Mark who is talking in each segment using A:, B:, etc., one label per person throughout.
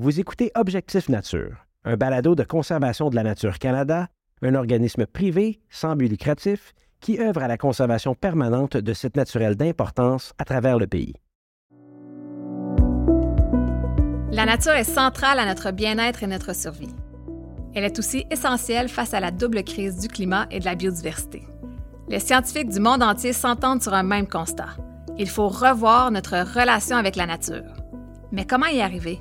A: Vous écoutez Objectif Nature, un balado de conservation de la nature Canada, un organisme privé sans but lucratif qui œuvre à la conservation permanente de sites naturels d'importance à travers le pays.
B: La nature est centrale à notre bien-être et notre survie. Elle est aussi essentielle face à la double crise du climat et de la biodiversité. Les scientifiques du monde entier s'entendent sur un même constat. Il faut revoir notre relation avec la nature. Mais comment y arriver?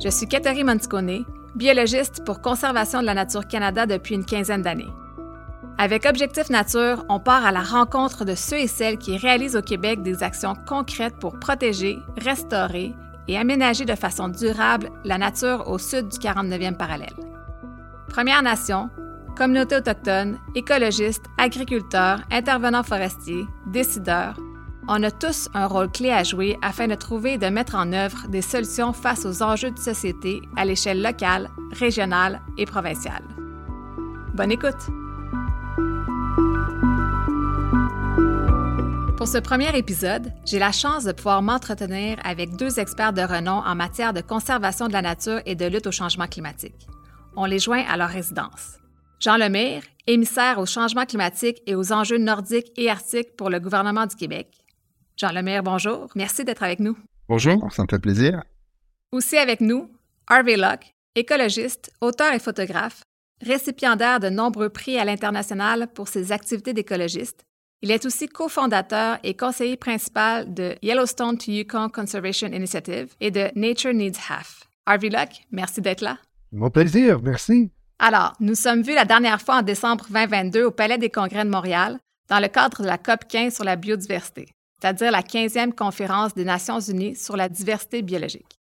B: Je suis Catherine Monticone, biologiste pour Conservation de la Nature Canada depuis une quinzaine d'années. Avec Objectif Nature, on part à la rencontre de ceux et celles qui réalisent au Québec des actions concrètes pour protéger, restaurer et aménager de façon durable la nature au sud du 49e parallèle. Premières Nations, communautés autochtones, écologistes, agriculteurs, intervenants forestiers, décideurs, on a tous un rôle clé à jouer afin de trouver et de mettre en œuvre des solutions face aux enjeux de société à l'échelle locale, régionale et provinciale. Bonne écoute! Pour ce premier épisode, j'ai la chance de pouvoir m'entretenir avec deux experts de renom en matière de conservation de la nature et de lutte au changement climatique. On les joint à leur résidence. Jean Lemire, émissaire au changement climatique et aux enjeux nordiques et arctiques pour le gouvernement du Québec. Jean Lemire, bonjour. Merci d'être avec nous.
C: Bonjour, ça me fait plaisir.
B: Aussi avec nous, Harvey Locke, écologiste, auteur et photographe, récipiendaire de nombreux prix à l'international pour ses activités d'écologiste il est aussi cofondateur et conseiller principal de Yellowstone to Yukon Conservation Initiative et de Nature Needs Half. Harvey Luck, merci d'être là.
C: Mon plaisir, merci.
B: Alors, nous sommes vus la dernière fois en décembre 2022 au Palais des Congrès de Montréal dans le cadre de la COP 15 sur la biodiversité, c'est-à-dire la 15e conférence des Nations unies sur la diversité biologique.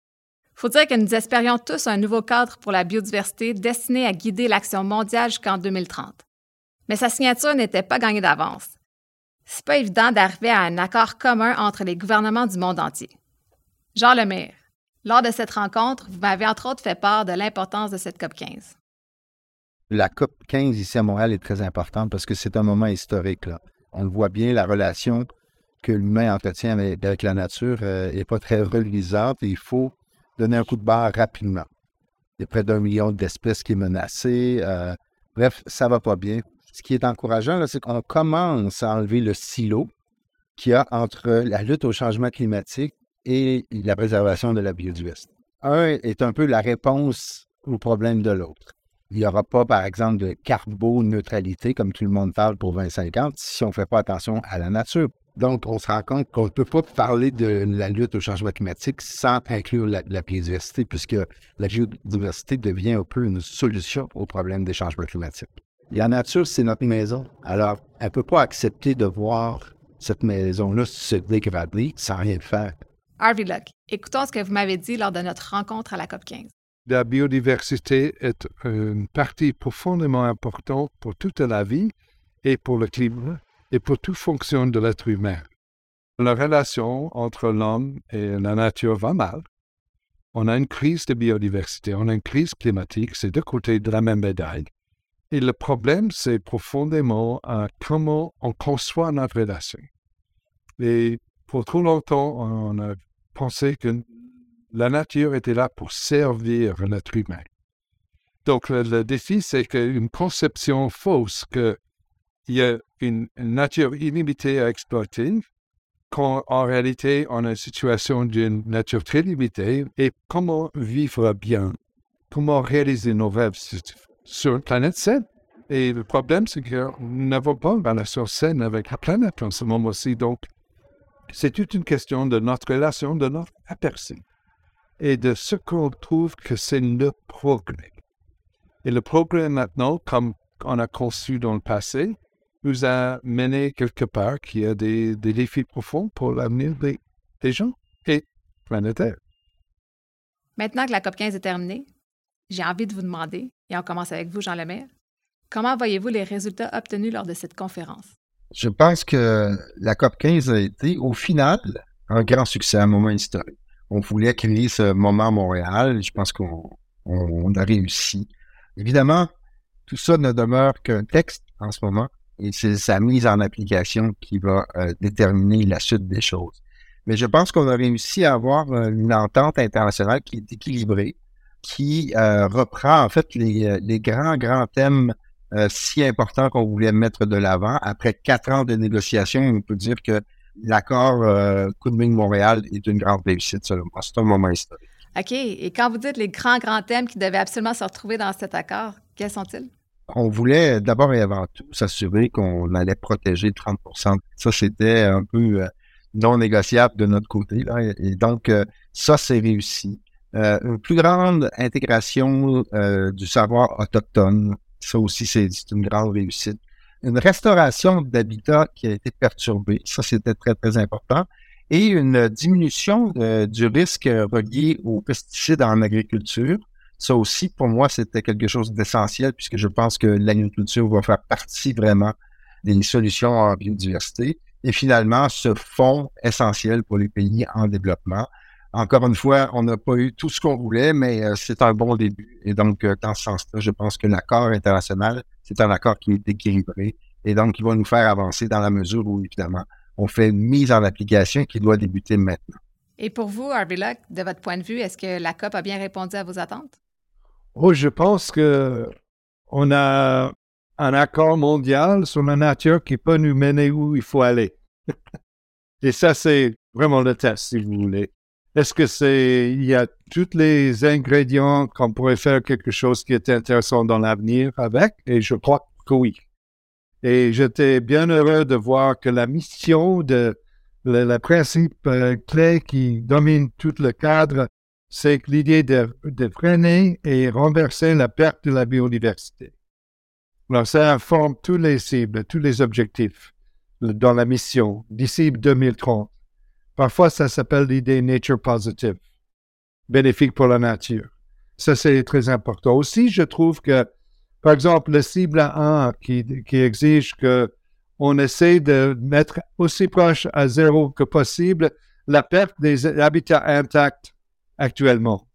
B: Faut dire que nous espérions tous un nouveau cadre pour la biodiversité destiné à guider l'action mondiale jusqu'en 2030. Mais sa signature n'était pas gagnée d'avance c'est pas évident d'arriver à un accord commun entre les gouvernements du monde entier. Jean Lemire, lors de cette rencontre, vous m'avez entre autres fait part de l'importance de cette COP 15.
C: La COP 15 ici à Montréal est très importante parce que c'est un moment historique. On le voit bien, la relation que l'humain entretient avec, la nature n'est euh, pas très reluisante et il faut donner un coup de barre rapidement. Il y a près d'un million d'espèces qui sont menacées. Euh, bref, ça va pas bien ce qui est encourageant, c'est qu'on commence à enlever le silo qu'il y a entre la lutte au changement climatique et la préservation de la biodiversité. Un est un peu la réponse au problème de l'autre. Il n'y aura pas, par exemple, de carboneutralité, comme tout le monde parle pour 2050, si on ne fait pas attention à la nature. Donc, on se rend compte qu'on ne peut pas parler de la lutte au changement climatique sans inclure la, la, biodiversité, puisque la biodiversité devient un peu une solution au problème des changements climatiques. La nature, c'est notre maison. Alors, elle ne peut pas accepter de voir cette maison-là se dégrader sans rien faire.
B: Harvey Luck, écoutons ce que vous m'avez dit lors de notre rencontre à la COP 15.
D: La biodiversité est une partie profondément importante pour toute la vie et pour le climat et pour toute fonction de l'être humain. La relation entre l'homme et la nature va mal. On a une crise de biodiversité, on a une crise climatique, c'est deux côtés de la même médaille. Et le problème, c'est profondément à comment on conçoit notre relation. Et pour trop longtemps, on a pensé que la nature était là pour servir l'être humain. Donc, le, défi, c'est qu'une conception fausse qu'il y a une, nature illimitée à exploiter, quand en réalité, on a une situation d'une nature très limitée, et comment vivre bien, comment réaliser nos rêves sur une planète saine? Et le problème, c'est que nous n'avons pas une relation saine avec la planète en ce moment aussi. Donc, c'est toute une question de notre relation, de notre aperçu et de ce qu'on trouve que c'est le progrès. Et le progrès maintenant, comme on a conçu dans le passé, nous a mené quelque part qui a des, défis profonds pour l'avenir des, des gens et planétaires.
B: Maintenant que la COP15 est terminée, j'ai envie de vous demander, et on commence avec vous, Jean Lemaire, comment voyez-vous les résultats obtenus lors de cette conférence?
C: Je pense que la COP 15 a été, au final, un grand succès, un moment historique. On voulait créer ce moment à Montréal. Je pense qu'on a réussi. Évidemment, tout ça ne demeure qu'un texte en ce moment et c'est sa mise en application qui va euh, déterminer la suite des choses. Mais je pense qu'on a réussi à avoir une entente internationale qui est équilibrée, qui reprend en fait les, les grands, grands thèmes si importants qu'on voulait mettre de l'avant. Après quatre ans de négociations, on peut dire que l'accord euh, Montréal est une grande réussite, selon moi. C'est un moment historique.
B: OK. Et quand vous dites les grands, grands thèmes qui devaient absolument se retrouver dans cet accord, quels sont-ils?
C: On voulait d'abord et avant tout s'assurer qu'on allait protéger 30% Ça, c'était un peu euh, non négociable de notre côté. Et donc, euh, ça, c'est réussi. Euh, une plus grande intégration du savoir autochtone. Ça aussi, c'est une grande réussite une restauration d'habitat qui a été perturbée. Ça, c'était très, très important. Et une diminution du risque relié aux pesticides en agriculture. Ça aussi, pour moi, c'était quelque chose d'essentiel puisque je pense que l'agriculture va faire partie vraiment des solutions en biodiversité. Et finalement, ce fonds essentiel pour les pays en développement. Encore une fois, on n'a pas eu tout ce qu'on voulait, mais euh, c'est un bon début. Et donc, euh, dans ce sens-là, je pense que l'accord international c'est un accord qui est équilibré et donc qui va nous faire avancer dans la mesure où, évidemment, on fait une mise en application qui doit débuter maintenant.
B: Et pour vous, Harvey Luck, de votre point de vue, est-ce que la COP a bien répondu à vos attentes?
D: Oh, je pense que on a un accord mondial sur la nature qui peut nous mener où il faut aller. Et ça, c'est vraiment le test, si vous voulez. Est-ce que c'est, il y a tous les ingrédients qu'on pourrait faire quelque chose qui est intéressant dans l'avenir avec? Et je crois que oui. Et j'étais bien heureux de voir que la mission de le, principe euh, clé qui domine tout le cadre, c'est l'idée de, freiner et renverser la perte de la biodiversité. Alors, ça informe tous les cibles, tous les objectifs dans la mission d'ici 2030. Parfois, ça s'appelle l'idée nature positive, bénéfique pour la nature. Ça, c'est très important. Aussi, je trouve que, par exemple, le cible 1 qui, qui exige que on essaie de mettre aussi proche à zéro que possible la perte des habitats intacts actuellement.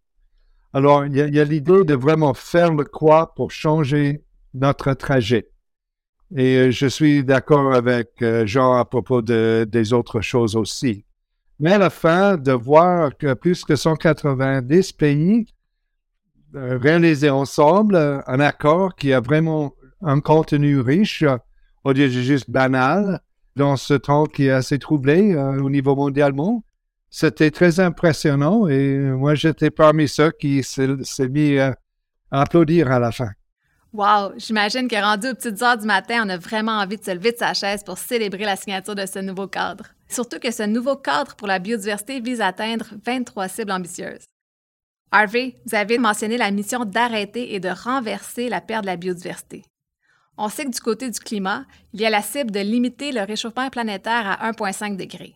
D: Alors, il y a, l'idée de vraiment faire le quoi pour changer notre trajet. Et euh, je suis d'accord avec euh, Jean à propos de, des autres choses aussi. Mais à la fin, de voir que plus de 190 pays euh, réalisé ensemble un accord qui a vraiment un contenu riche, au lieu juste banal, dans ce temps qui est assez troublé au niveau mondialement. C'était très impressionnant et moi j'étais parmi ceux qui s'est mis à applaudir à la fin.
B: Wow! J'imagine que rendu aux petites heures du matin, on a vraiment envie de se lever de sa chaise pour célébrer la signature de ce nouveau cadre. Surtout que ce nouveau cadre pour la biodiversité vise à atteindre 23 cibles ambitieuses. Harvey, vous avez mentionné la mission d'arrêter et de renverser la perte de la biodiversité. On sait que du côté du climat, il y a la cible de limiter le réchauffement planétaire à 1,5 degré.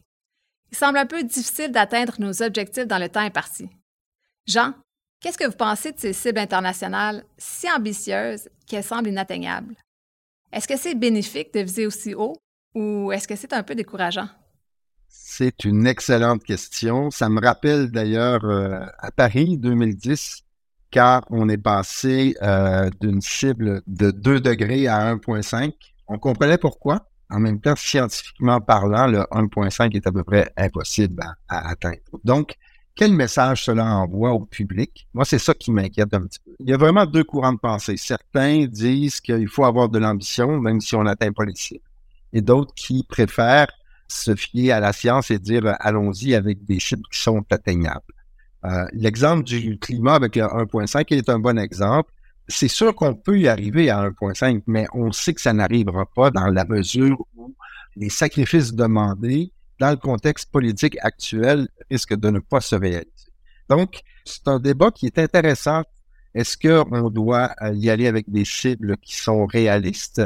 B: Il semble un peu difficile d'atteindre nos objectifs dans le temps imparti. Jean, Qu'est-ce que vous pensez de ces cibles internationales si ambitieuses qu'elles semblent inatteignables? Est-ce que c'est bénéfique de viser aussi haut ou est-ce que c'est un peu décourageant?
C: C'est une excellente question. Ça me rappelle d'ailleurs euh, à Paris 2010, quand on est passé euh, d'une cible de 2 degrés à 1,5. On comprenait pourquoi. En même temps, scientifiquement parlant, le 1,5 est à peu près impossible à atteindre. Donc, quel message cela envoie au public? Moi, c'est ça qui m'inquiète un petit peu. Il y a vraiment deux courants de pensée. Certains disent qu'il faut avoir de l'ambition, même si on n'atteint pas les cibles. Et d'autres qui préfèrent se fier à la science et dire euh, allons-y avec des chiffres qui sont atteignables. Euh, l'exemple du climat avec le 1.5 est un bon exemple. C'est sûr qu'on peut y arriver à 1.5, mais on sait que ça n'arrivera pas dans la mesure où les sacrifices demandés dans le contexte politique actuel, risque de ne pas se réaliser. Donc, c'est un débat qui est intéressant. Est-ce qu'on doit euh, y aller avec des cibles qui sont réalistes,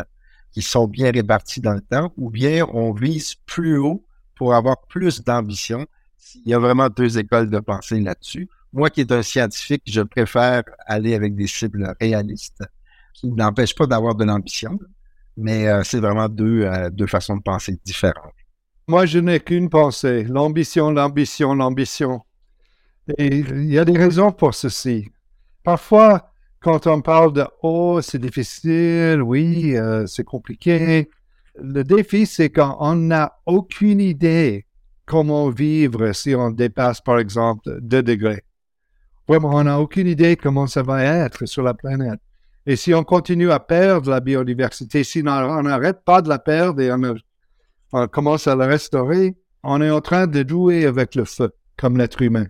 C: qui sont bien réparties dans le temps, ou bien on vise plus haut pour avoir plus d'ambition? Il y a vraiment deux écoles de pensée là-dessus. Moi qui est un scientifique, je préfère aller avec des cibles réalistes qui n'empêchent pas d'avoir de l'ambition, mais euh, c'est vraiment deux, euh, deux façons de penser différentes.
D: Moi, je n'ai qu'une pensée, l'ambition, l'ambition, l'ambition. Et il y a des raisons pour ceci. Parfois, quand on parle de « oh, c'est difficile, oui, euh, c'est compliqué », le défi, c'est qu'on n'a aucune idée comment vivre si on dépasse, par exemple, 2 degrés. On n'a aucune idée comment ça va être sur la planète. Et si on continue à perdre la biodiversité, si on n'arrête pas de la perdre et on, commence à la restaurer, on est en train de jouer avec le feu, comme l'être humain.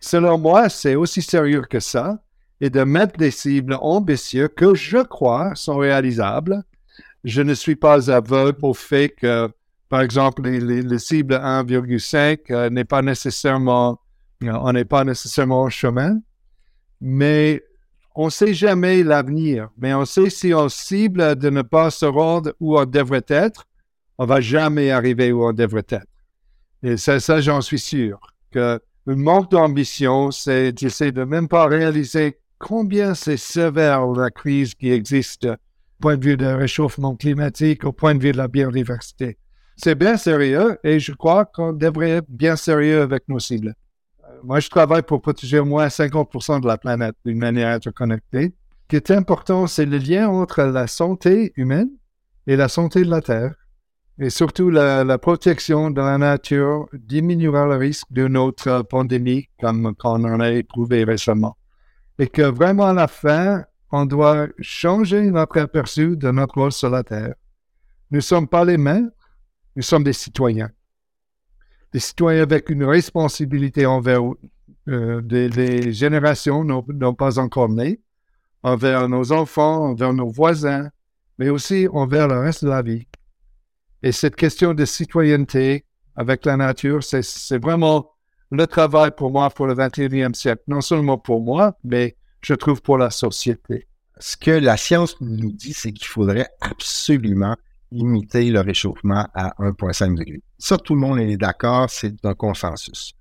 D: Selon moi, c'est aussi sérieux que ça, et de mettre des cibles ambitieuses que je crois sont réalisables. Je ne suis pas aveugle au fait que, par exemple, les, cibles 1,5 euh, n'est pas nécessairement on n'est pas nécessairement au chemin, mais on ne sait jamais l'avenir. Mais on sait si on cible de ne pas se rendre où on devrait être, on va jamais arriver où on devrait être. Et ça, ça j'en suis sûr. Que le manque d'ambition, c'est d'essayer de même pas réaliser combien c'est sévère la crise qui existe au point de vue du réchauffement climatique, au point de vue de la biodiversité. C'est bien sérieux et je crois qu'on devrait être bien sérieux avec nos cibles moi, je travaille pour protéger au moins 50% de la planète d'une manière interconnectée. Ce qui est important, c'est le lien entre la santé humaine et la santé de la Terre. Et surtout, la, protection de la nature diminuera le risque d'une autre pandémie comme qu'on en a éprouvé récemment. Et que vraiment, à la fin, on doit changer notre aperçu de notre rôle sur la Terre. Nous ne sommes pas les maîtres, nous sommes des citoyens des citoyens avec une responsabilité envers euh, des, générations non, pas encore nées, envers nos enfants, envers nos voisins, mais aussi envers le reste de la vie. Et cette question de citoyenneté avec la nature, c'est vraiment le travail pour moi pour le 21e siècle, non seulement pour moi, mais je trouve pour la société.
C: Ce que la science nous dit, c'est qu'il faudrait absolument limiter le réchauffement à 1,5 degré. Ça, tout le monde est d'accord, c'est un consensus.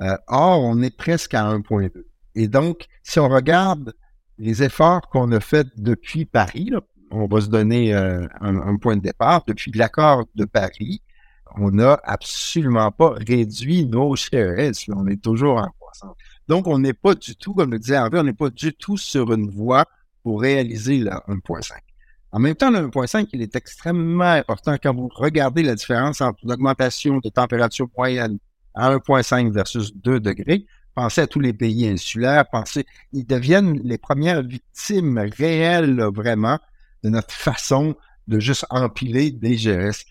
C: Euh, or, on est presque à 1,2. Et donc, si on regarde les efforts qu'on a faits depuis Paris, on va se donner euh, un, point de départ. Depuis l'accord de Paris, on n'a absolument pas réduit nos CRS. On est toujours en croissance. Donc, on n'est pas du tout, comme le disait Hervé, on n'est pas du tout sur une voie pour réaliser le 1.5. En même temps, le 1.5, il est extrêmement important quand vous regardez la différence entre l'augmentation de température moyenne à 1.5 versus 2 degrés. Pensez à tous les pays insulaires, pensez, ils deviennent les premières victimes réelles, vraiment, de notre façon de juste empiler des GRS.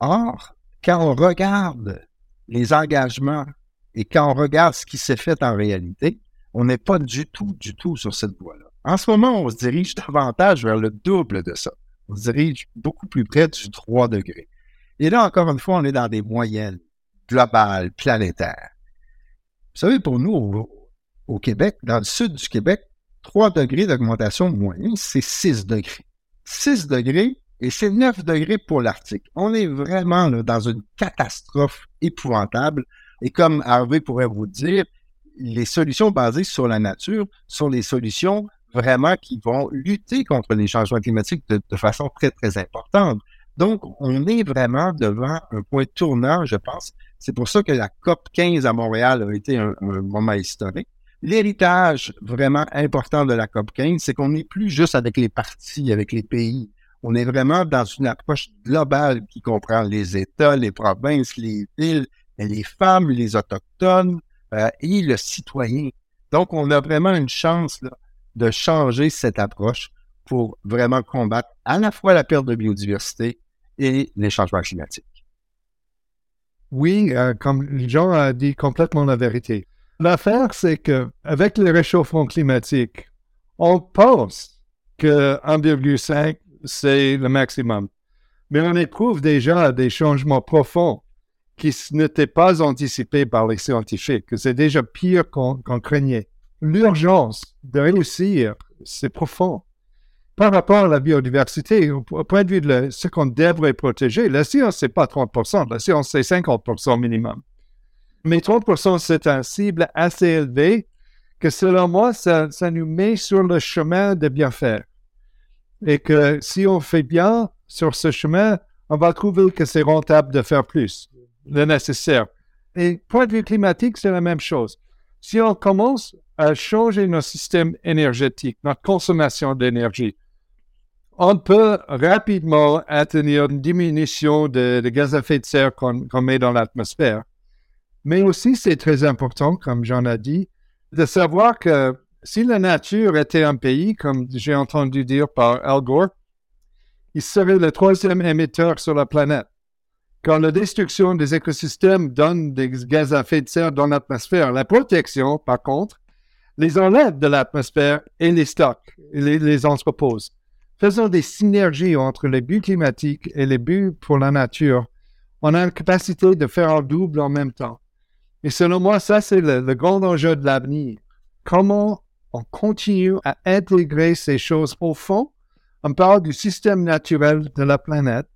C: Or, quand on regarde les engagements et quand on regarde ce qui s'est fait en réalité, on n'est pas du tout, du tout sur cette voie-là. En ce moment, on se dirige davantage vers le double de ça. On se dirige beaucoup plus près du 3 degrés. Et là, encore une fois, on est dans des moyennes globales, planétaires. Vous savez, pour nous, au, Québec, dans le sud du Québec, 3 degrés d'augmentation moyenne, c'est 6 degrés. 6 degrés et c'est 9 degrés pour l'Arctique. On est vraiment dans une catastrophe épouvantable. Et comme Harvey pourrait vous dire, les solutions basées sur la nature sont les solutions vraiment qui vont lutter contre les changements climatiques de, façon très, très importante. Donc, on est vraiment devant un point tournant, je pense. C'est pour ça que la COP 15 à Montréal a été un, moment historique. L'héritage vraiment important de la COP 15, c'est qu'on n'est plus juste avec les partis, avec les pays. On est vraiment dans une approche globale qui comprend les États, les provinces, les villes, les femmes, les autochtones euh, et le citoyen. Donc, on a vraiment une chance là, de changer cette approche pour vraiment combattre à la fois la perte de biodiversité et les changements climatiques.
D: Oui, euh, comme Jean a dit complètement la vérité. L'affaire, c'est que avec le réchauffement climatique, on pense que 1,5 c'est le maximum. Mais on éprouve déjà des changements profonds qui n'étaient pas anticipés par les scientifiques, que c'est déjà pire qu'on craignait l'urgence de réussir, c'est profond. Par rapport à la biodiversité, au point de vue de ce qu'on devrait protéger, la science, c'est pas 30 la science, c'est 50% minimum. Mais 30% c'est un cible assez élevé que, selon moi, ça, ça nous met sur le chemin de bien faire. Et que si on fait bien sur ce chemin, on va trouver que c'est rentable de faire plus, le nécessaire. Et point de vue climatique, c'est la même chose. Si on commence à changer notre système énergétique, notre consommation d'énergie, on peut rapidement atteindre une diminution de, gaz à effet de serre qu'on met dans l'atmosphère. Mais aussi, c'est très important, comme j'en ai dit, de savoir que si la nature était un pays, comme j'ai entendu dire par Al Gore, il serait le troisième émetteur sur la planète. Quand la destruction des écosystèmes donne des gaz à effet de serre dans l'atmosphère, la protection, par contre, les enlève de l'atmosphère et les stocks, et les, les entrepose. Faisons des synergies entre les buts climatiques et les buts pour la nature. On a la capacité de faire un double en même temps. Et selon moi, ça, c'est le, le grand enjeu de l'avenir. Comment on continue à intégrer ces choses au fond? On parle du système naturel de la planète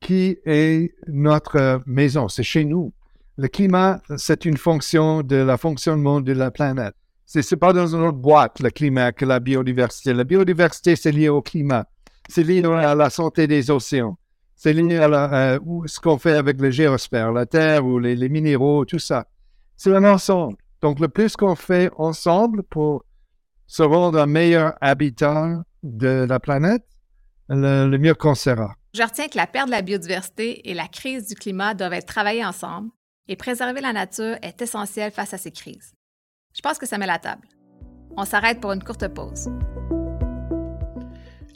D: qui est notre maison, c'est chez nous. Le climat, c'est une fonction de la fonctionnement de la planète. C'est pas dans une autre boîte, le climat, que la biodiversité. La biodiversité, c'est lié au climat. C'est lié à la santé des océans. C'est lié à, ce qu'on fait avec le géosphère, la Terre ou les, les minéraux, tout ça. C'est un ensemble. Donc, le plus qu'on fait ensemble pour se rendre un meilleur habitat de la planète, le, mieux qu'on sera.
B: Je retiens que la perte de la biodiversité et la crise du climat doivent être travaillées ensemble et préserver la nature est essentiel face à ces crises. Je pense que ça met la table. On s'arrête pour une courte pause.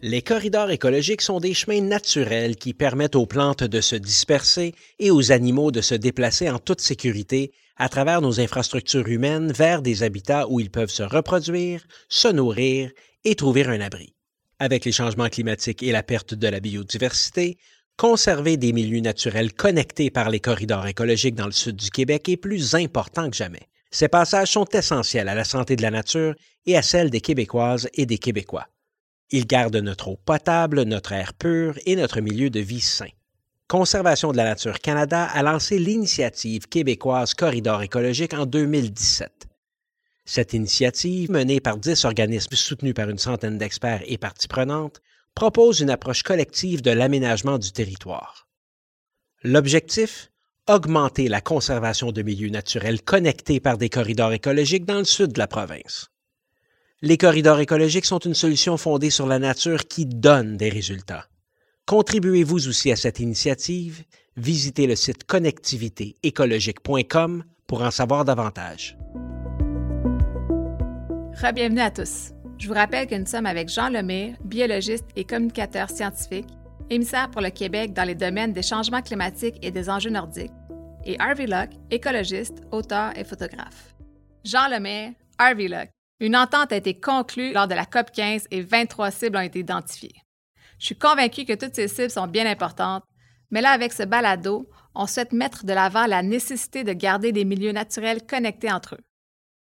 A: Les corridors écologiques sont des chemins naturels qui permettent aux plantes de se disperser et aux animaux de se déplacer en toute sécurité à travers nos infrastructures humaines vers des habitats où ils peuvent se reproduire, se nourrir et trouver un abri. Avec les changements climatiques et la perte de la biodiversité, conserver des milieux naturels connectés par les corridors écologiques dans le sud du Québec est plus important que jamais. Ces passages sont essentiels à la santé de la nature et à celle des Québécoises et des Québécois. Ils gardent notre eau potable, notre air pur et notre milieu de vie sain. Conservation de la nature Canada a lancé l'initiative québécoise Corridor écologique en 2017. Cette initiative, menée par dix organismes soutenus par une centaine d'experts et parties prenantes, propose une approche collective de l'aménagement du territoire. L'objectif? Augmenter la conservation de milieux naturels connectés par des corridors écologiques dans le sud de la province. Les corridors écologiques sont une solution fondée sur la nature qui donne des résultats. Contribuez-vous aussi à cette initiative? Visitez le site connectivitéécologique.com pour en savoir davantage.
B: Bienvenue à tous. Je vous rappelle que nous sommes avec Jean Lemire, biologiste et communicateur scientifique, émissaire pour le Québec dans les domaines des changements climatiques et des enjeux nordiques, et Harvey Locke, écologiste, auteur et photographe. Jean Lemire, Harvey Locke. Une entente a été conclue lors de la COP 15 et 23 cibles ont été identifiées. Je suis convaincu que toutes ces cibles sont bien importantes, mais là, avec ce balado, on souhaite mettre de l'avant la nécessité de garder des milieux naturels connectés entre eux.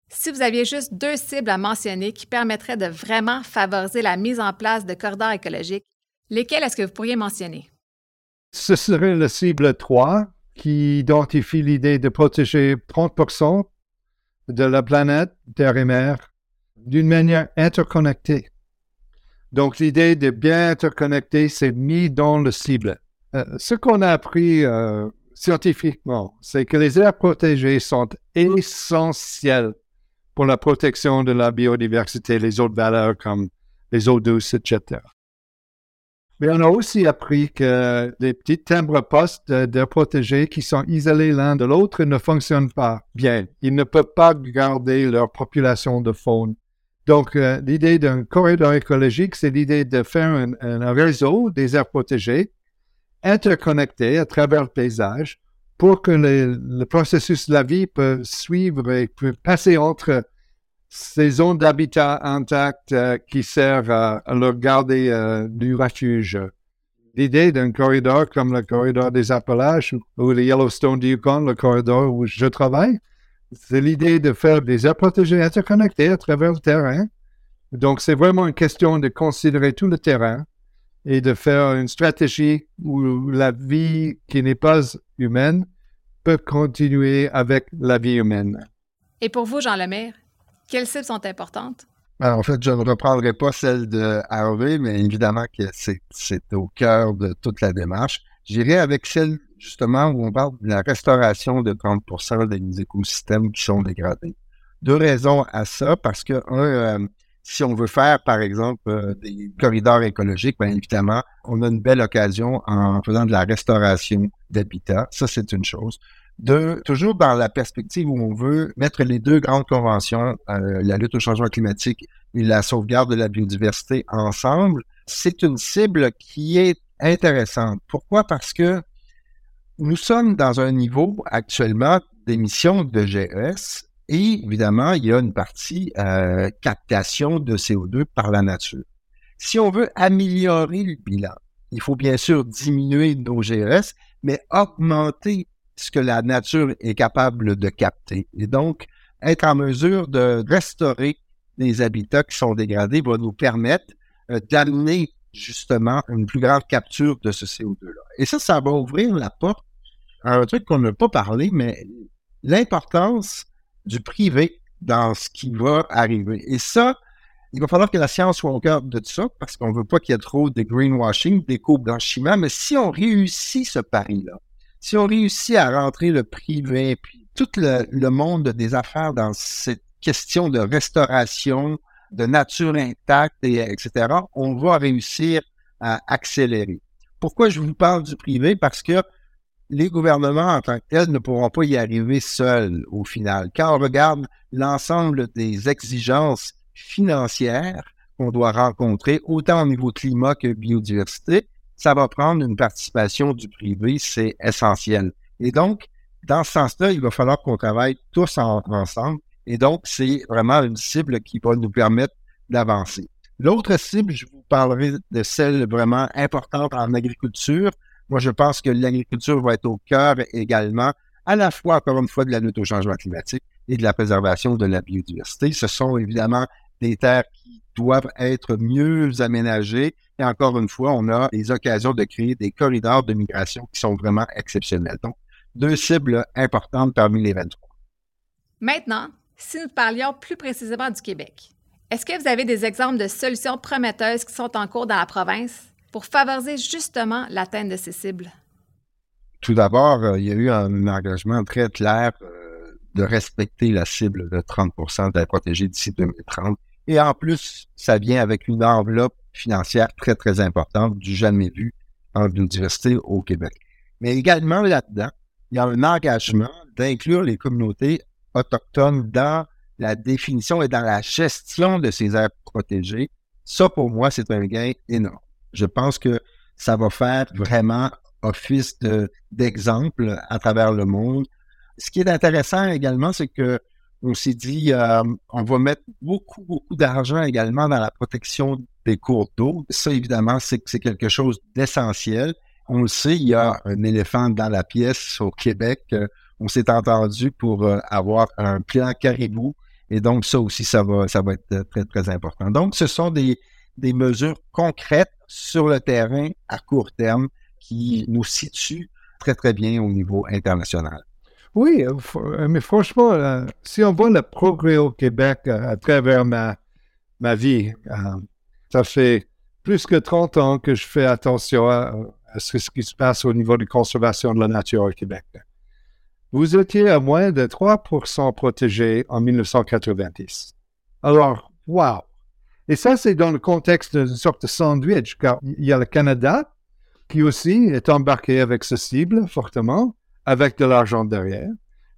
B: Si vous aviez juste deux cibles à mentionner qui permettraient de vraiment favoriser la mise en place de corridors écologiques, lesquelles est-ce que vous pourriez mentionner?
D: Ce serait la cible 3 qui identifie l'idée de protéger 30% de la planète, terre et mer, d'une manière interconnectée. Donc, l'idée de bien interconnecter, c'est mis dans le cible. Euh, ce qu'on a appris euh, scientifiquement, c'est que les aires protégées sont essentielles pour la protection de la biodiversité, les autres valeurs comme les eaux douces, etc. Mais on a aussi appris que les petits timbres-postes d'air protégés qui sont isolés l'un de l'autre ne fonctionnent pas bien. Ils ne peuvent pas garder leur population de faune. Donc, euh, l'idée d'un corridor écologique, c'est l'idée de faire un, réseau des aires protégées interconnectés à travers le paysage pour que le, processus de la vie peut suivre et peut passer entre ces zones d'habitat intactes euh, qui servent à, leur garder euh, du refuge. L'idée d'un corridor comme le corridor des Appalaches ou le Yellowstone Yukon, le corridor où je travaille, c'est l'idée de faire des aires protégées interconnectées à travers le terrain. Donc, c'est vraiment une question de considérer tout le terrain et de faire une stratégie où la vie qui n'est pas humaine peut continuer avec la vie humaine.
B: Et pour vous, Jean Lemaire, quelles cibles sont importantes?
C: Ben, en fait, je ne reprendrai pas celle de Harvey, mais évidemment que c'est au cœur de toute la démarche. J'irai avec celle justement, où on parle de la restauration de 30% des écosystèmes qui sont dégradés. Deux raisons à ça, parce que, un, euh, si on veut faire, par exemple, euh, des corridors écologiques, bien évidemment, on a une belle occasion en faisant de la restauration d'habitat. Ça, c'est une chose. De toujours dans la perspective où on veut mettre les deux grandes conventions, euh, la lutte au changement climatique et la sauvegarde de la biodiversité ensemble, c'est une cible qui est intéressante. Pourquoi? Parce que nous sommes dans un niveau actuellement d'émissions de GES et évidemment, il y a une partie euh, captation de CO2 par la nature. Si on veut améliorer le bilan, il faut bien sûr diminuer nos GES, mais augmenter ce que la nature est capable de capter. Et donc, être en mesure de restaurer les habitats qui sont dégradés va nous permettre euh, d'amener justement une plus grande capture de ce CO2-là. Et ça, ça va ouvrir la porte à un truc qu'on n'a pas parlé, mais l'importance du privé dans ce qui va arriver. Et ça, il va falloir que la science soit au cœur de tout ça, parce qu'on ne veut pas qu'il y ait trop de greenwashing, d'éco-blanchiment, mais si on réussit ce pari-là, si on réussit à rentrer le privé, puis tout le, monde des affaires dans cette question de restauration, de nature intacte, et, etc., on va réussir à accélérer. Pourquoi je vous parle du privé? Parce que les gouvernements en tant que tels ne pourront pas y arriver seuls au final. Quand on regarde l'ensemble des exigences financières qu'on doit rencontrer, autant au niveau climat que biodiversité, ça va prendre une participation du privé, c'est essentiel. Et donc, dans ce sens-là, il va falloir qu'on travaille tous ensemble. Et donc, c'est vraiment une cible qui va nous permettre d'avancer. L'autre cible, je vous parlerai de celle vraiment importante en agriculture. Moi, je pense que l'agriculture va être au cœur également, à la fois, encore une fois, de la lutte au changement climatique et de la préservation de la biodiversité. Ce sont évidemment des terres qui doivent être mieux aménagées. Et encore une fois, on a des occasions de créer des corridors de migration qui sont vraiment exceptionnels. Donc, deux cibles importantes parmi les 23.
B: Maintenant, si nous parlions plus précisément du Québec, est-ce que vous avez des exemples de solutions prometteuses qui sont en cours dans la province pour favoriser justement l'atteinte de ces cibles?
C: Tout d'abord, euh, il y a eu un engagement très clair euh, de respecter la cible de 30% d'être protégée d'ici 2030 et en plus, ça vient avec une enveloppe financière très, très importante du jamais vu en biodiversité au Québec. Mais également là-dedans, il y a un engagement d'inclure les communautés autochtones dans la définition et dans la gestion de ces aires protégées. Ça, pour moi, c'est un gain énorme. Je pense que ça va faire vraiment office d'exemple à travers le monde. Ce qui est intéressant également, c'est que on s'est dit, euh, on va mettre beaucoup, beaucoup d'argent également dans la protection des cours d'eau. Ça, évidemment, c'est quelque chose d'essentiel. On le sait, il y a un éléphant dans la pièce au Québec. Euh, on s'est entendu pour euh, avoir un plan caribou. Et donc, ça aussi, ça va, ça va être très, très important. Donc, ce sont des, des mesures concrètes sur le terrain à court terme qui nous situent très, très bien au niveau international.
D: Oui, euh, euh, mais franchement, euh, si on voit le progrès au Québec à travers ma, ma vie, ça fait plus que 30 ans que je fais attention à, ce, qui se passe au niveau de conservation de la nature au Québec. Vous étiez à moins de 3% protégés en 1990. Alors, wow! Et ça, c'est dans le contexte d'une sorte de sandwich, car il y a le Canada qui aussi est embarqué avec ce cible fortement avec de l'argent derrière.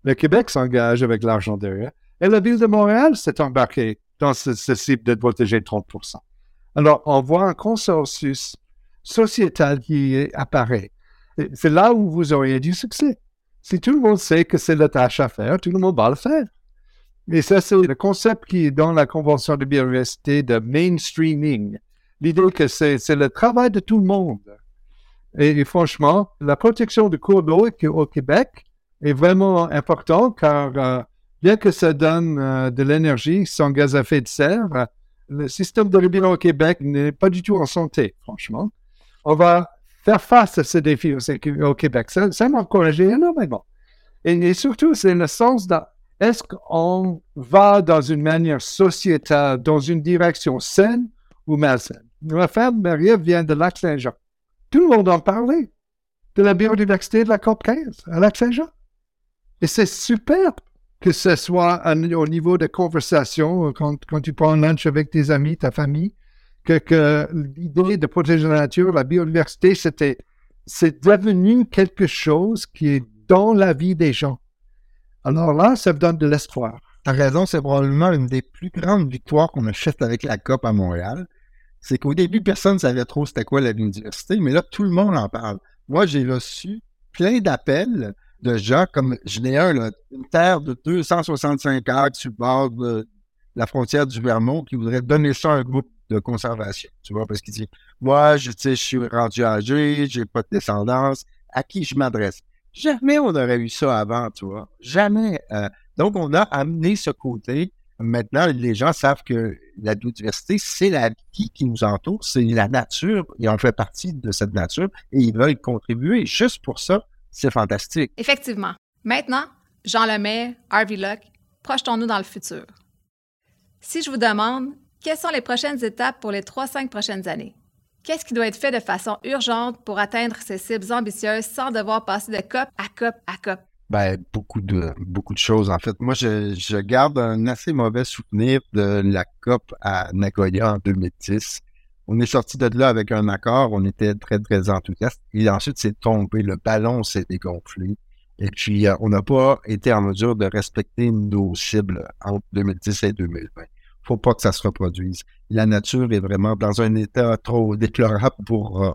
D: Le Québec s'engage avec l'argent derrière. Et la ville de Montréal s'est embarquée dans ce, cible de protéger 30% Alors, on voit un consensus sociétal qui apparaît. C'est là où vous auriez du succès. Si tout le monde sait que c'est la tâche à faire, tout le monde va le faire. Et ça, c'est le concept qui est dans la Convention de biodiversité de mainstreaming. L'idée que c'est le travail de tout le monde. Et, franchement, la protection du cours d'eau au Québec est vraiment importante car euh, bien que ça donne euh, de l'énergie sans gaz à effet de serre, le système de robinet au Québec n'est pas du tout en santé, franchement. On va faire face à ce défi au, Québec. Ça, ça m'encourage énormément. Et, et surtout, c'est le sens de est-ce qu'on va dans une manière sociétale, dans une direction saine ou malsaine? Ma femme Marie vient de Lac-Saint-Jean. Tout le monde en parlait de la biodiversité de la COP 15 à Lac-Saint-Jean. Et c'est super que ce soit au niveau de conversation, quand, tu prends un lunch avec tes amis, ta famille, que, l'idée de protéger la nature, la biodiversité, c'était, c'est devenu quelque chose qui est dans la vie des gens. Alors là, ça me donne de l'espoir.
C: T'as raison, c'est probablement une des plus grandes victoires qu'on a faites avec la COP à Montréal. C'est qu'au début, personne ne savait trop c'était quoi la biodiversité, mais là, tout le monde en parle. Moi, j'ai reçu plein d'appels de gens comme je n'ai un, une terre de 265 acres sur le bord de la frontière du Vermont qui voudrait donner ça à un groupe de conservation. Tu vois, parce qu'il dit Moi, je, je suis rendu âgé, j'ai pas de descendance, à qui je m'adresse? Jamais on aurait eu ça avant, tu vois. Jamais. Euh, donc, on a amené ce côté. Maintenant, les gens savent que la biodiversité, c'est la vie qui nous entoure, c'est la nature, et on fait partie de cette nature, et ils veulent contribuer. Juste pour ça, c'est fantastique.
B: Effectivement. Maintenant, Jean Lemay, Harvey Locke, projetons-nous dans le futur. Si je vous demande, quelles sont les prochaines étapes pour les 3-5 prochaines années? Qu'est-ce qui doit être fait de façon urgente pour atteindre ces cibles ambitieuses sans devoir passer de COP à COP à COP?
C: Ben, beaucoup de, beaucoup de choses. En fait, moi, je, je garde un assez mauvais souvenir de la COP à Nagoya en 2010. On est sorti de là avec un accord, on était très, très enthousiaste. Et ensuite, c'est tombé, le ballon s'est dégonflé. Et puis, euh, on n'a pas été en mesure de respecter nos cibles entre 2010 et 2020 faut pas que ça se reproduise. La nature est vraiment dans un état trop déplorable pour, euh,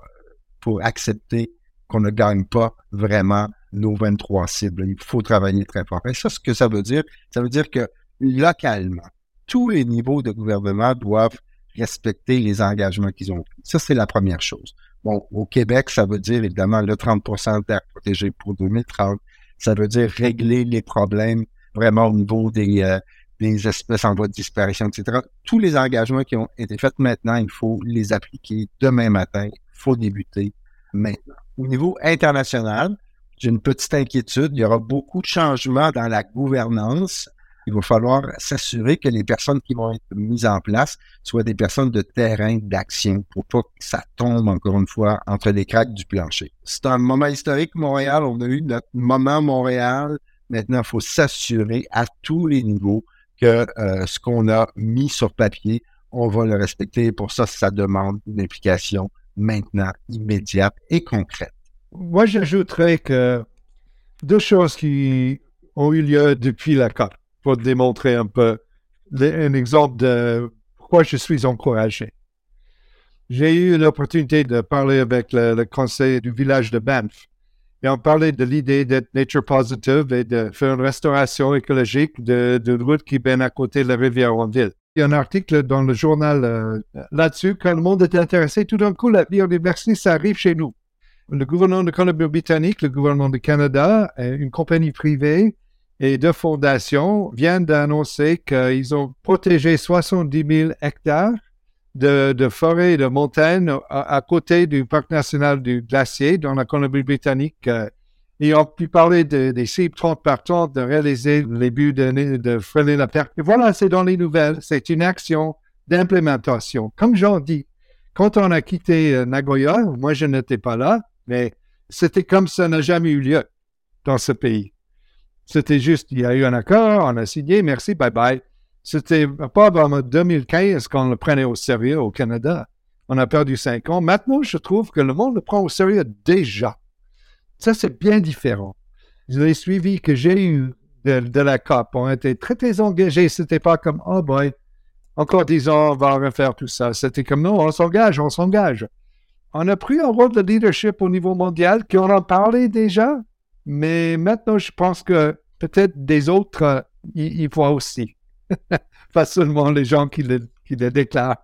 C: pour accepter qu'on ne gagne pas vraiment nos 23 cibles. Il faut travailler très fort. Et ça, ce que ça veut dire, ça veut dire que localement, tous les niveaux de gouvernement doivent respecter les engagements qu'ils ont pris. Ça, c'est la première chose. Bon, au Québec, ça veut dire évidemment le 30% d'air protégé pour 2030. Ça veut dire régler les problèmes vraiment au niveau des, euh, des espèces en voie de disparition, etc. Tous les engagements qui ont été faits maintenant, il faut les appliquer demain matin. Il faut débuter maintenant. Au niveau international, j'ai une petite inquiétude. Il y aura beaucoup de changements dans la gouvernance. Il va falloir s'assurer que les personnes qui vont être mises en place soient des personnes de terrain d'action pour pas que ça tombe, encore une fois, entre les craques du plancher. C'est un moment historique, Montréal. On a eu notre moment Montréal. Maintenant, il faut s'assurer à tous les niveaux que euh, ce qu'on a mis sur papier, on va le respecter. Pour ça, ça demande une implication maintenant immédiate et concrète.
D: Moi, j'ajouterais que deux choses qui ont eu lieu depuis la COP pour démontrer un peu un exemple de pourquoi je suis encouragé. J'ai eu l'opportunité de parler avec le, conseil du village de Banff et on parlait de l'idée d'être nature positive et de faire une restauration écologique de, de route qui mène à côté de la rivière Ronville. Il y a un article dans le journal euh, là-dessus. Quand le monde est intéressé, tout d'un coup, la biodiversité, ça arrive chez nous. Le gouvernement de Colombie-Britannique, le gouvernement du Canada, une compagnie privée et deux fondations viennent d'annoncer qu'ils ont protégé 70 000 hectares de, de forêts et de montagnes à, côté du parc national du glacier dans la Colombie-Britannique. Euh, et on pu parler des cibles 30 partant de réaliser les buts de, de freiner la perte. Et voilà, c'est dans les nouvelles. C'est une action d'implémentation. Comme j'en dis, quand on a quitté euh, Nagoya, moi je n'étais pas là, mais c'était comme ça n'a jamais eu lieu dans ce pays. C'était juste, il y a eu un accord, on a signé, merci, bye bye. C'était pas avant 2015 qu'on le prenait au sérieux au Canada. On a perdu cinq ans. Maintenant, je trouve que le monde le prend au sérieux déjà. Ça, c'est bien différent. Les suivis que j'ai eus de, la COP ont été très, très engagés. C'était pas comme, oh boy, encore dix ans, on va refaire tout ça. C'était comme, non, on s'engage, on s'engage. On a pris un rôle de leadership au niveau mondial, qu'on en parlait déjà, mais maintenant, je pense que peut-être des autres, ils y voient aussi. pas seulement les gens qui le, déclarent,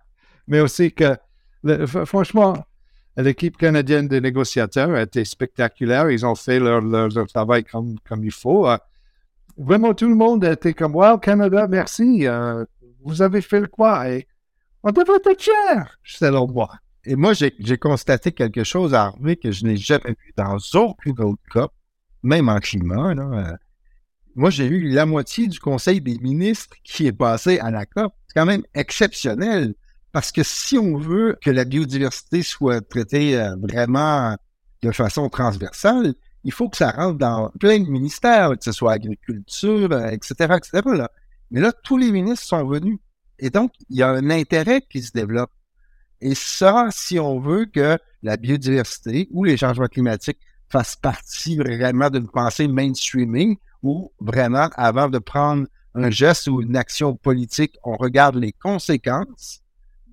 D: mais aussi que, franchement, l'équipe canadienne des négociateurs a été spectaculaire. Ils ont fait leur, travail comme, il faut. Euh, vraiment, tout le monde a été comme Wow, Canada, merci. Euh, vous avez fait le quoi? Et on devrait être cher, selon moi.
C: Et moi, j'ai constaté quelque chose à que je n'ai jamais vu dans aucune autre COP, même en climat. Là, moi, j'ai eu la moitié du Conseil des ministres qui est passé à la COP. C'est quand même exceptionnel. Parce que si on veut que la biodiversité soit traitée euh, vraiment de façon transversale, il faut que ça rentre dans plein de ministères, que ce soit agriculture, etc., euh, etc. Là. Mais là, tous les ministres sont venus. Et donc, il y a un intérêt qui se développe. Et ça, si on veut que la biodiversité ou les changements climatiques fasse partie vraiment d'une pensée mainstreaming où vraiment, avant de prendre un geste ou une action politique, on regarde les conséquences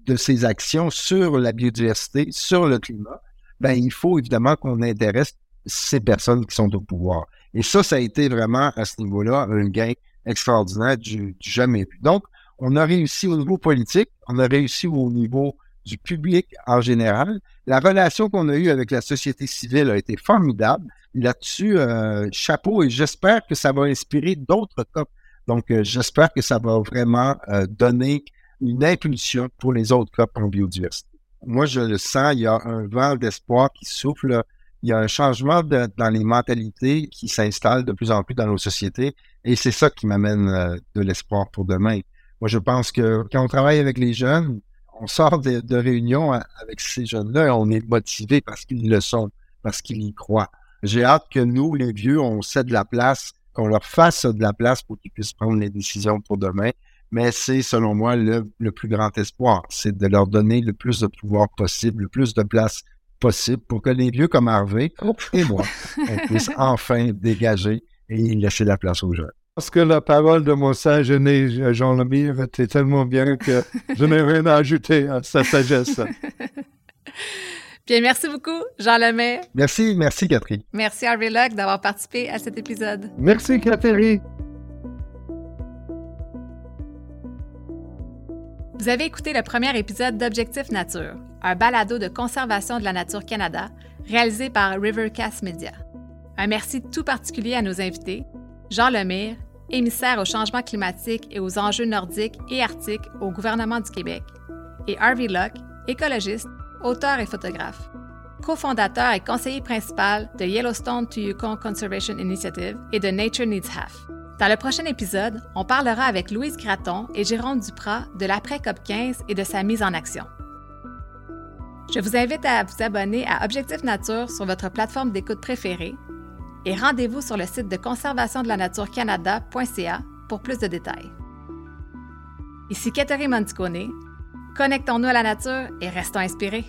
C: de ces actions sur la biodiversité, sur le climat, ben, il faut évidemment qu'on intéresse ces personnes qui sont au pouvoir. Et ça, ça a été vraiment à ce niveau-là un gain extraordinaire du, jamais vu. Donc, on a réussi au niveau politique, on a réussi au niveau du public en général. La relation qu'on a eue avec la société civile a été formidable. Là-dessus, euh, chapeau, et j'espère que ça va inspirer d'autres COP. Donc, euh, j'espère que ça va vraiment euh, donner une impulsion pour les autres COP en biodiversité. Moi, je le sens, il y a un vent d'espoir qui souffle. Il y a un changement dans les mentalités qui s'installe de plus en plus dans nos sociétés. Et c'est ça qui m'amène de l'espoir pour demain. Moi, je pense que quand on travaille avec les jeunes, on sort de, de réunions avec ces jeunes-là et on est motivé parce qu'ils le sont, parce qu'ils y croient. J'ai hâte que nous, les vieux, on cède la place, qu'on leur fasse de la place pour qu'ils puissent prendre les décisions pour demain. Mais c'est, selon moi, le, plus grand espoir. C'est de leur donner le plus de pouvoir possible, le plus de place possible pour que les vieux comme Harvey et moi, on puisse enfin dégager et laisser la place aux jeunes.
D: Parce que la parole de mon sage aîné Jean Lemire était tellement bien que je n'ai rien à ajouter à sa sagesse.
B: Bien, merci beaucoup, Jean Lemire.
C: Merci, merci, Catherine.
B: Merci, Harvey Locke, d'avoir participé à cet épisode.
D: Merci, Catherine.
B: Vous avez écouté le premier épisode d'Objectif Nature, un balado de conservation de la nature Canada réalisé par Rivercast Media. Un merci tout particulier à nos invités, Jean Lemire, émissaire au changement climatique et aux enjeux nordiques et arctiques au gouvernement du Québec, et Harvey Locke, écologiste, auteur et photographe, cofondateur et conseiller principal de Yellowstone to Yukon Conservation Initiative et de Nature Needs Half. Dans le prochain épisode, on parlera avec Louise Graton et Jérôme Duprat de l'après-COP 15 et de sa mise en action. Je vous invite à vous abonner à Objectif Nature sur votre plateforme d'écoute préférée et rendez-vous sur le site de conservation de la nature canada.ca pour plus de détails. Ici Catherine Monticone. Connectons-nous à la nature et restons inspirés.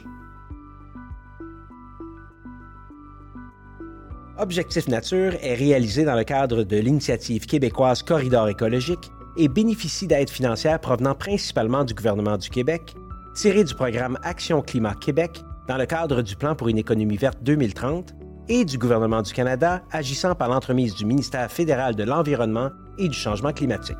A: Objectif Nature est réalisé dans le cadre de l'initiative québécoise Corridor écologique et bénéficie d'aides financières provenant principalement du gouvernement du Québec, tirées du programme Action Climat Québec dans le cadre du Plan pour une économie verte 2030 et du gouvernement du Canada agissant par l'entremise du ministère fédéral de l'Environnement et du Changement climatique.